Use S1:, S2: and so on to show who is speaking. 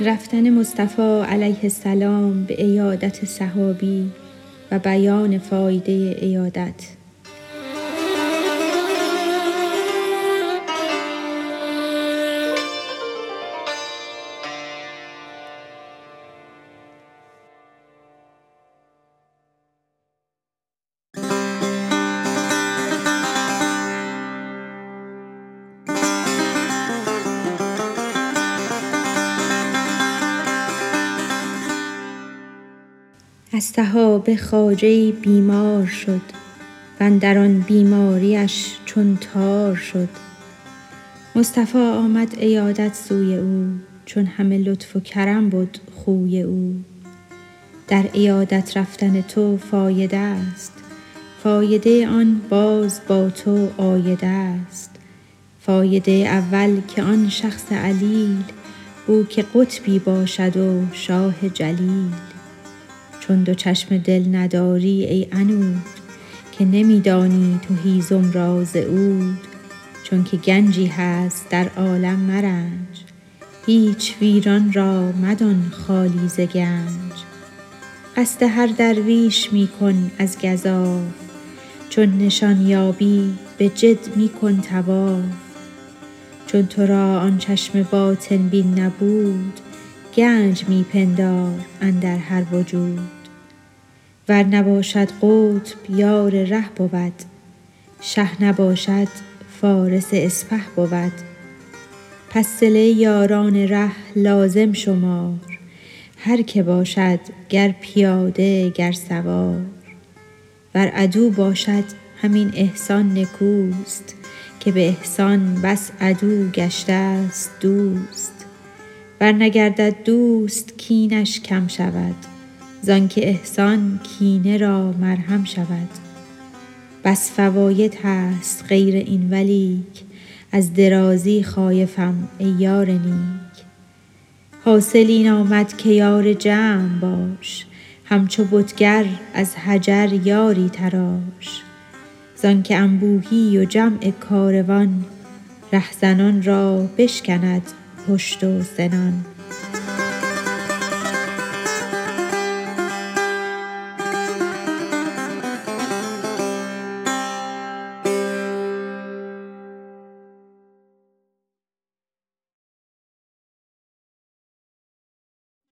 S1: رفتن مصطفی علیه السلام به ایادت صحابی و بیان فایده ایادت از صحابه خواجه بیمار شد و اندر آن بیماریش چون تار شد. مصطفی آمد عیادت سوی او چون همه لطف و کرم بد خوی او. در عیادت رفتن تو فایده است فایده آن باز با تو عایده است. فایده اول که آن شخص علیل بو که قطبی باشد و شاه جلیل. چون دو چشم دل نداری ای عنود که نمی دانی تو هیزم را ز عود. چونک گنجی هست در عالم مرنج هیچ ویران را مدان خالی ز گنج. قصد هر درویش می کن از گزاف چون نشان یابی به جد می کن طواف. چون تو را آن چشم باطن بین نبود گنج می پندار اندر هر وجود. ور نباشد قطب یار ره بود شه نباشد فارس اسپه بود. پس صله یاران ره لازم شمار هر که باشد گر پیاده گر سوار. ور عدو باشد همین احسان نکوست که به احسان بس عدو گشته ست دوست. ور نگردد دوست کینش کم شود. زانک احسان کینه را مرهم شود. بس فواید هست غیر این ولیک از درازی خایفم ای یار نیک. حاصل این آمد که یار جمع باش همچو بتگر از حجر یاری تراش. زانک انبوهی و جمع کاروان رهزنان را بشکند پشت و سنان